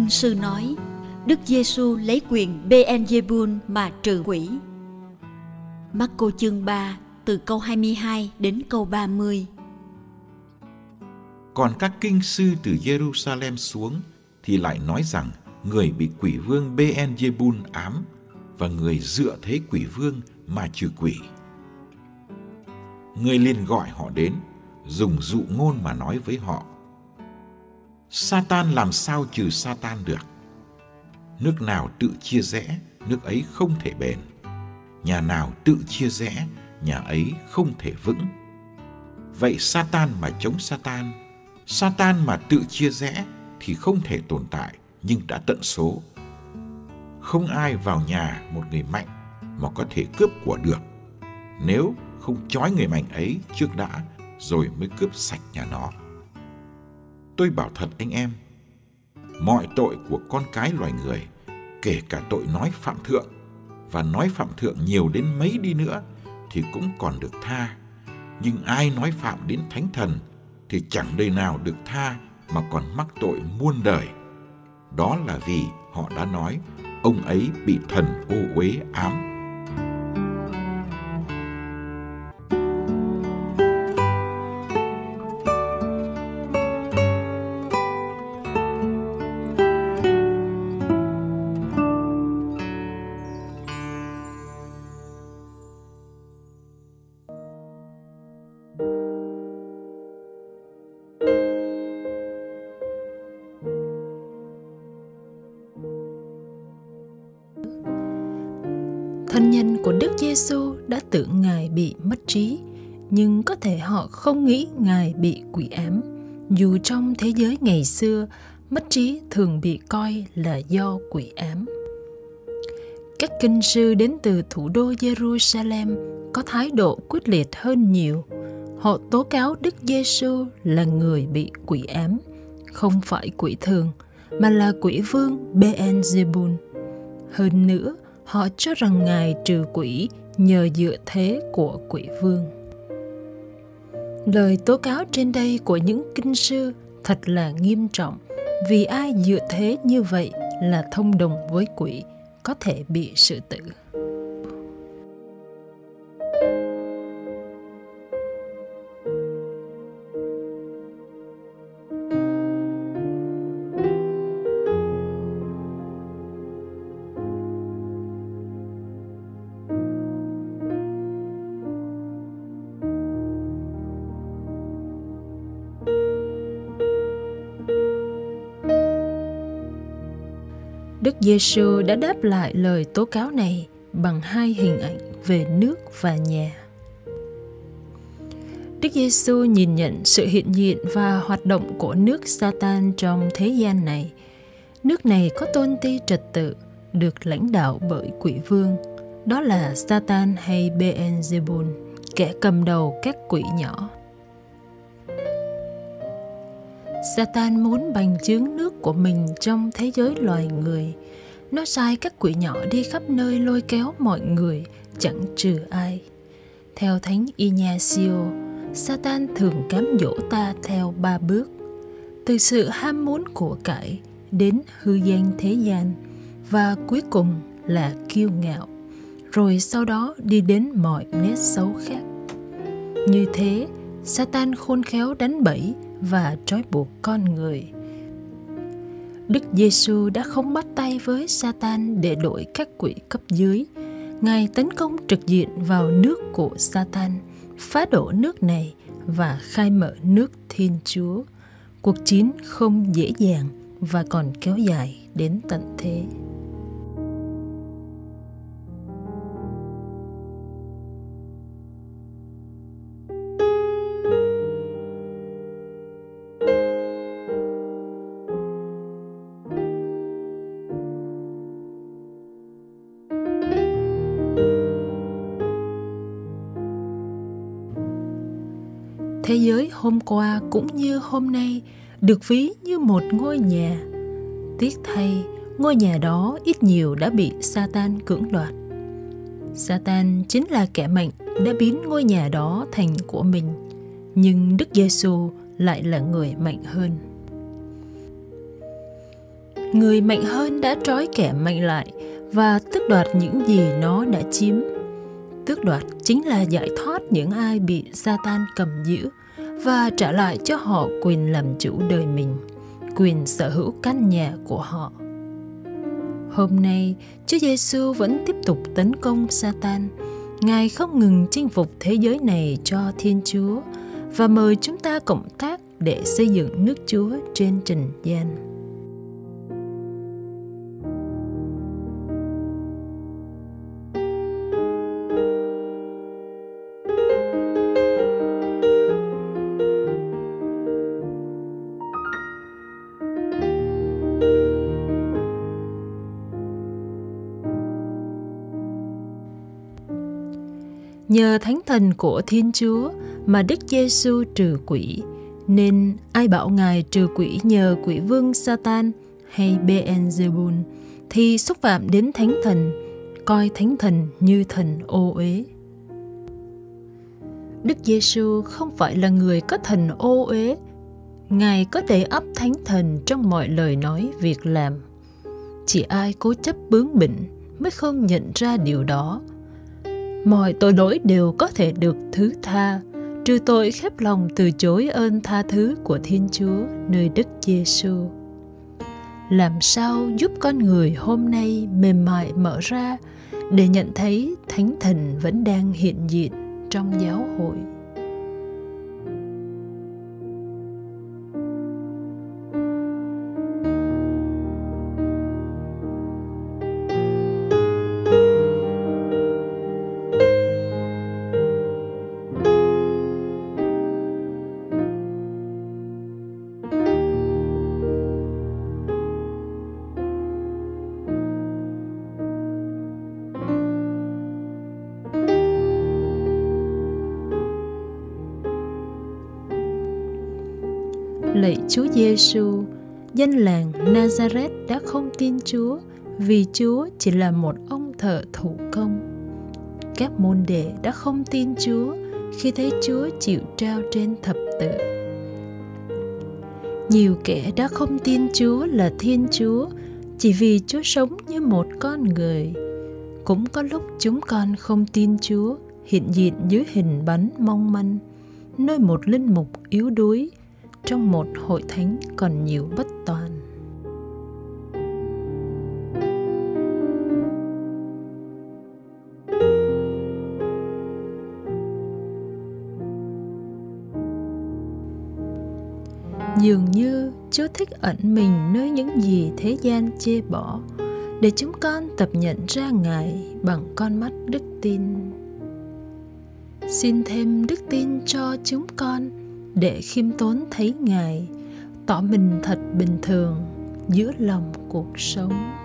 Kinh sư nói Đức Giêsu lấy quyền Beelzebul mà trừ quỷ. Marco chương 3 từ câu 22 đến câu 30. Còn các kinh sư từ Jerusalem xuống thì lại nói rằng người bị quỷ vương Beelzebul ám và người dựa thế quỷ vương mà trừ quỷ. Người liền gọi họ đến, dùng dụ ngôn mà nói với họ. Satan làm sao trừ Satan được? Nước nào tự chia rẽ, nước ấy không thể bền. Nhà nào tự chia rẽ, nhà ấy không thể vững. Vậy Satan mà chống Satan, Satan mà tự chia rẽ thì không thể tồn tại nhưng đã tận số. Không ai vào nhà một người mạnh mà có thể cướp của được. Nếu không trói người mạnh ấy trước đã rồi mới cướp sạch nhà nó. Tôi bảo thật anh em, mọi tội của con cái loài người, kể cả tội nói phạm thượng, và nói phạm thượng nhiều đến mấy đi nữa thì cũng còn được tha. Nhưng ai nói phạm đến thánh thần thì chẳng đời nào được tha mà còn mắc tội muôn đời. Đó là vì họ đã nói ông ấy bị thần ô uế ám. Nhưng có thể họ không nghĩ Ngài bị quỷ ám. Dù trong thế giới ngày xưa, mất trí thường bị coi là do quỷ ám. Các kinh sư đến từ thủ đô Jerusalem có thái độ quyết liệt hơn nhiều. Họ tố cáo Đức Giêsu là người bị quỷ ám, không phải quỷ thường, mà là quỷ vương Beelzebul. Hơn nữa, họ cho rằng ngài trừ quỷ nhờ dựa thế của quỷ vương lời tố cáo trên đây của những kinh sư thật là nghiêm trọng. Vì ai dựa thế như vậy là thông đồng với quỷ, có thể bị sự tử. Đức Giêsu đã đáp lại lời tố cáo này bằng hai hình ảnh về nước và nhà. Đức Giêsu nhìn nhận sự hiện diện và hoạt động của nước Satan trong thế gian này. Nước này có tôn ti trật tự, được lãnh đạo bởi quỷ vương, đó là Satan hay Beelzebul, kẻ cầm đầu các quỷ nhỏ. Satan muốn bành trướng nước của mình trong thế giới loài người. Nó sai các quỷ nhỏ đi khắp nơi lôi kéo mọi người, chẳng trừ ai. Theo Thánh Ignacio, Satan thường cám dỗ ta theo ba bước. Từ sự ham muốn của cải đến hư danh thế gian và cuối cùng là kiêu ngạo, rồi sau đó đi đến mọi nét xấu khác. Như thế, Satan khôn khéo đánh bẫy và trói buộc con người. Đức Giêsu đã không bắt tay với Satan để đổi các quỷ cấp dưới. Ngài tấn công trực diện vào nước của Satan, phá đổ nước này và khai mở nước Thiên Chúa. Cuộc chiến không dễ dàng và còn kéo dài đến tận thế. Hôm qua cũng như hôm nay được ví như một ngôi nhà. Tiếc thay, ngôi nhà đó ít nhiều đã bị satan cưỡng đoạt. Satan chính là kẻ mạnh đã biến ngôi nhà đó thành của mình, nhưng đức giêsu lại là người mạnh hơn. Người mạnh hơn đã trói kẻ mạnh lại và tước đoạt những gì nó đã chiếm. Tước đoạt chính là giải thoát những ai bị Satan cầm giữ và trả lại cho họ quyền làm chủ đời mình, quyền sở hữu căn nhà của họ. Hôm nay, Chúa Giêsu vẫn tiếp tục tấn công Satan. Ngài không ngừng chinh phục thế giới này cho Thiên Chúa và mời chúng ta cộng tác để xây dựng nước Chúa trên trần gian. Nhờ thánh thần của Thiên Chúa mà Đức Giêsu trừ quỷ, nên ai bảo Ngài trừ quỷ nhờ quỷ vương Satan hay Beelzebul thì xúc phạm đến thánh thần, coi thánh thần như thần ô uế. Đức Giêsu không phải là người có thần ô uế, Ngài có thể ấp thánh thần trong mọi lời nói, việc làm. Chỉ ai cố chấp bướng bỉnh mới không nhận ra điều đó mọi tội lỗi đều có thể được thứ tha, trừ tội khép lòng từ chối ơn tha thứ của Thiên Chúa, nơi Đức Giêsu. Làm sao giúp con người hôm nay mềm mại mở ra để nhận thấy Thánh Thần vẫn đang hiện diện trong giáo hội? Lạy Chúa Giêsu, dân làng Nazareth đã không tin Chúa vì Chúa chỉ là một ông thợ thủ công. Các môn đệ đã không tin Chúa khi thấy Chúa chịu trao trên thập tự. Nhiều kẻ đã không tin Chúa là Thiên Chúa chỉ vì Chúa sống như một con người. Cũng có lúc chúng con không tin Chúa hiện diện dưới hình bánh mong manh, nơi một linh mục yếu đuối trong một hội thánh còn nhiều bất toàn dường như Chúa thích ẩn mình nơi những gì thế gian chê bỏ, để chúng con tập nhận ra Ngài bằng con mắt đức tin. Xin thêm đức tin cho chúng con để khiêm tốn thấy ngài tỏ mình thật bình thường giữa lòng cuộc sống.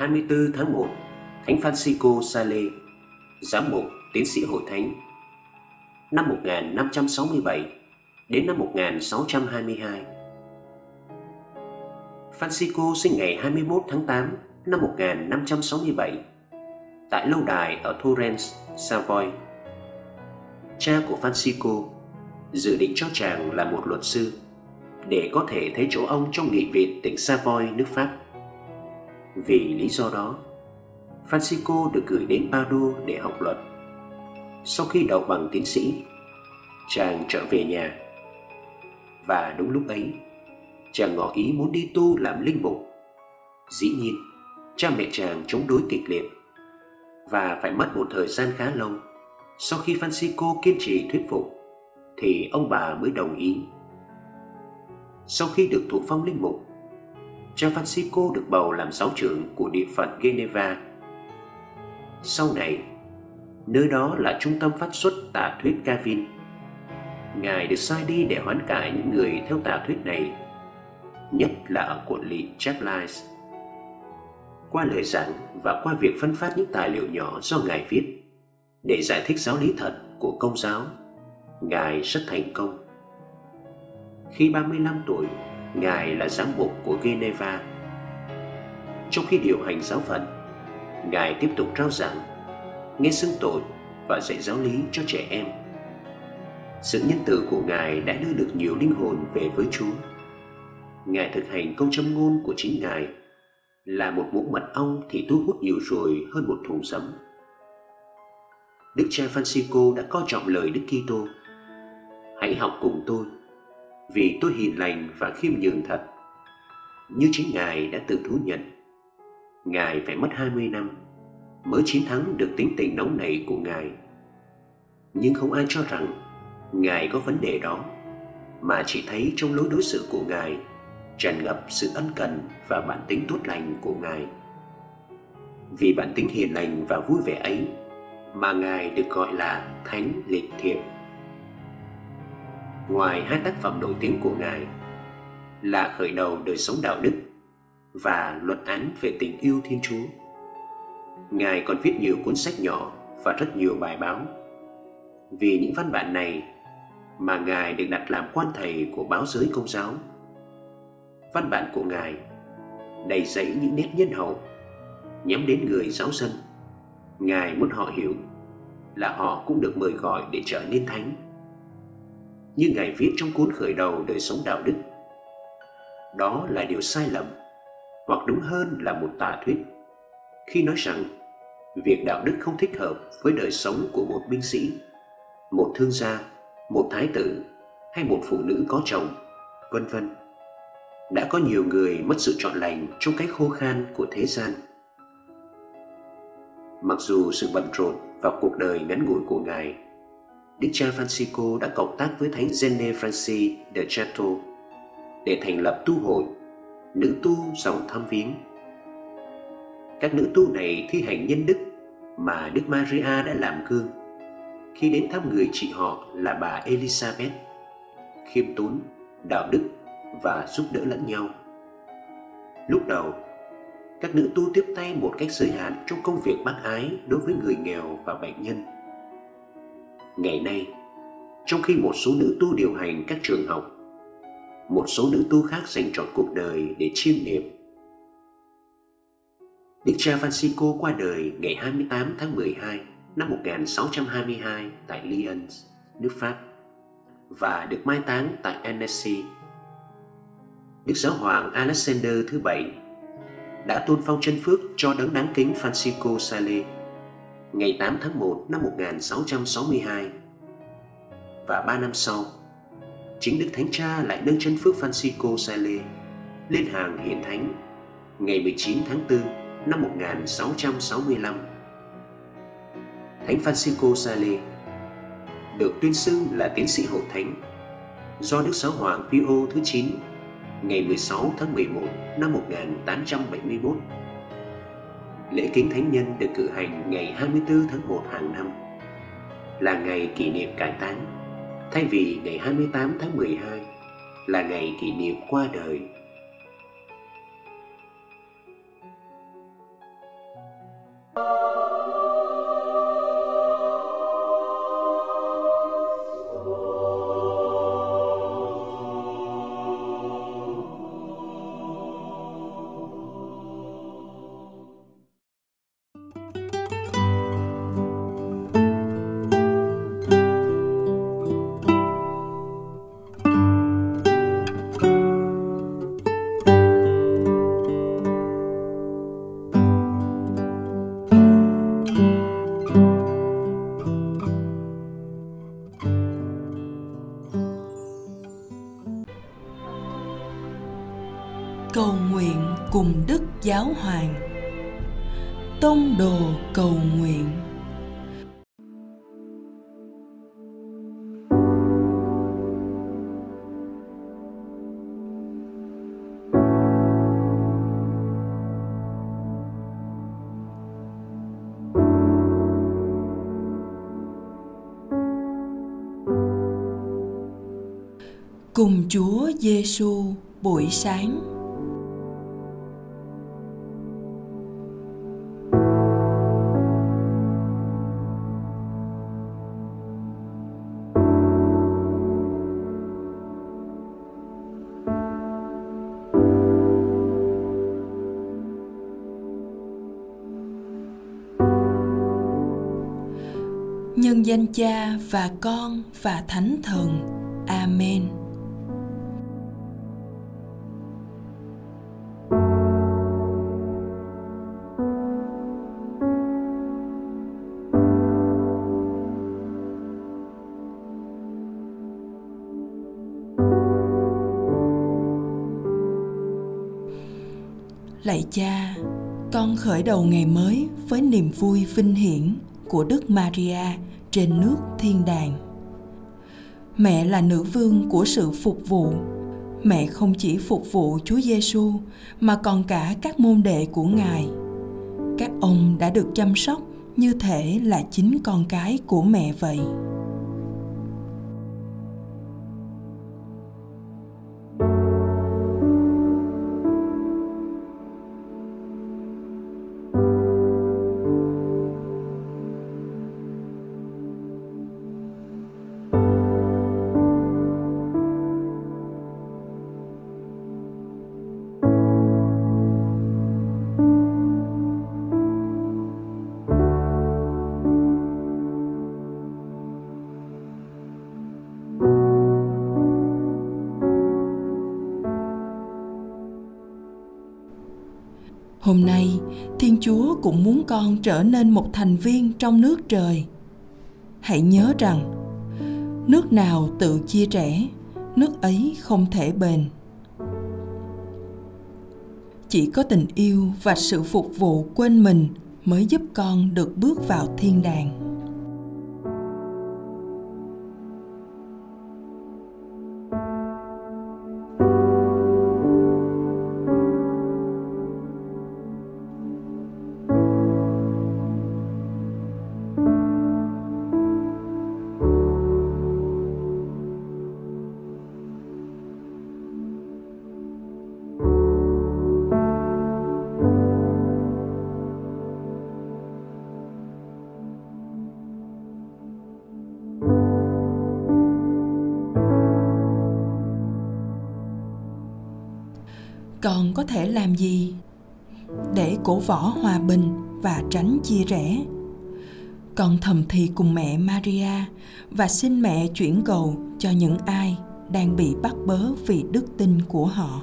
24 tháng 1, Thánh Francisco Sale, giám mục tiến sĩ hội thánh, năm 1567 đến năm 1622. Francisco sinh ngày 21 tháng 8 năm 1567 tại lâu đài ở Torrens, Savoy. Cha của Francisco dự định cho chàng là một luật sư để có thể thấy chỗ ông trong nghị viện tỉnh Savoy, nước Pháp. Vì lý do đó, Francisco được gửi đến Padua để học luật. Sau khi đậu bằng tiến sĩ, chàng trở về nhà. Và đúng lúc ấy, chàng ngỏ ý muốn đi tu làm linh mục. Dĩ nhiên, cha mẹ chàng chống đối kịch liệt và phải mất một thời gian khá lâu. Sau khi Francisco kiên trì thuyết phục, thì ông bà mới đồng ý. Sau khi được thụ phong linh mục, cha Francisco được bầu làm giáo trưởng của địa phận Geneva. Sau này, nơi đó là trung tâm phát xuất tà thuyết Calvin. Ngài được sai đi để hoán cải những người theo tà thuyết này, nhất là ở quận lỵ Chaplais. Qua lời giảng và qua việc phân phát những tài liệu nhỏ do Ngài viết để giải thích giáo lý thật của công giáo, Ngài rất thành công. Khi 35 tuổi, Ngài là giám mục của Geneva. Trong khi điều hành giáo phận, Ngài tiếp tục rao giảng, nghe xưng tội và dạy giáo lý cho trẻ em. Sự nhân từ của Ngài đã đưa được nhiều linh hồn về với Chúa. Ngài thực hành câu châm ngôn của chính Ngài là một muỗng mật ong thì thu hút nhiều rồi hơn một thùng sấm. Đức cha Francisco đã coi trọng lời Đức Kitô. Hãy học cùng tôi, vì tôi hiền lành và khiêm nhường thật. Như chính Ngài đã tự thú nhận. Ngài phải mất 20 năm mới chiến thắng được tính tình nóng nảy của Ngài. Nhưng không ai cho rằng Ngài có vấn đề đó, mà chỉ thấy trong lối đối xử của Ngài tràn ngập sự ân cần và bản tính tốt lành của Ngài. Vì bản tính hiền lành và vui vẻ ấy mà Ngài được gọi là Thánh Lịch Thiệp. Ngoài hai tác phẩm nổi tiếng của Ngài, là khởi đầu đời sống đạo đức và luận án về tình yêu Thiên Chúa. Ngài còn viết nhiều cuốn sách nhỏ và rất nhiều bài báo. Vì những văn bản này mà Ngài được đặt làm quan thầy của báo giới công giáo. Văn bản của Ngài đầy dẫy những nét nhân hậu, nhắm đến người giáo dân. Ngài muốn họ hiểu là họ cũng được mời gọi để trở nên thánh. Như Ngài viết trong cuốn khởi đầu đời sống đạo đức. Đó là điều sai lầm, hoặc đúng hơn là một tà thuyết, khi nói rằng việc đạo đức không thích hợp với đời sống của một binh sĩ, một thương gia, một thái tử hay một phụ nữ có chồng, vân vân. Đã có nhiều người mất sự chọn lành trong cái khô khan của thế gian. Mặc dù sự bận rộn và cuộc đời ngắn ngủi của Ngài, Đức cha Francisco đã cộng tác với Thánh Gene Francis de Chateau để thành lập tu hội, nữ tu dòng thăm viếng. Các nữ tu này thi hành nhân đức mà Đức Maria đã làm gương khi đến thăm người chị họ là bà Elizabeth, khiêm tốn, đạo đức và giúp đỡ lẫn nhau. Lúc đầu, các nữ tu tiếp tay một cách giới hạn trong công việc bác ái đối với người nghèo và bệnh nhân. Ngày nay, trong khi một số nữ tu điều hành các trường học, một số nữ tu khác dành trọn cuộc đời để chiêm niệm. Đức cha Francisco qua đời ngày 28 tháng 12 năm 1622 tại Lyon, nước Pháp và được mai táng tại Annecy. Đức Giáo hoàng Alexander thứ bảy đã tôn phong chân phước cho đấng đáng kính Francisco Sale ngày 8 tháng 1 năm 1662. Và ba năm sau, chính Đức Thánh Cha lại nâng chân phước Francisco Sale lên hàng hiển thánh ngày 19 tháng 4 năm 1665. Thánh Francisco Sale được tuyên xưng là tiến sĩ hội thánh do Đức Giáo hoàng Pio thứ 9 ngày 16 tháng 11 năm 1871. Lễ kính thánh nhân được cử hành ngày 24 tháng 1 hàng năm. Là ngày kỷ niệm cải táng, thay vì ngày 28 tháng 12 là ngày kỷ niệm qua đời. cầu giáo hoàng. Tông đồ cầu nguyện. Cùng Chúa Giêsu buổi sáng. Danh cha và con và thánh thần. Amen. Lạy cha, con khởi đầu ngày mới với niềm vui vinh hiển của Đức Maria trên nước thiên đàng. Mẹ là nữ vương của sự phục vụ. Mẹ không chỉ phục vụ Chúa Giêsu mà còn cả các môn đệ của Ngài. Các ông đã được chăm sóc như thể là chính con cái của mẹ vậy. Hôm nay, Thiên Chúa cũng muốn con trở nên một thành viên trong nước trời. Hãy nhớ rằng, nước nào tự chia rẽ, nước ấy không thể bền. Chỉ có tình yêu và sự phục vụ quên mình mới giúp con được bước vào thiên đàng. Còn có thể làm gì? Để cổ võ hòa bình và tránh chia rẽ. Con thầm thì cùng mẹ maria và xin mẹ chuyển cầu cho những ai đang bị bắt bớ vì đức tin của họ.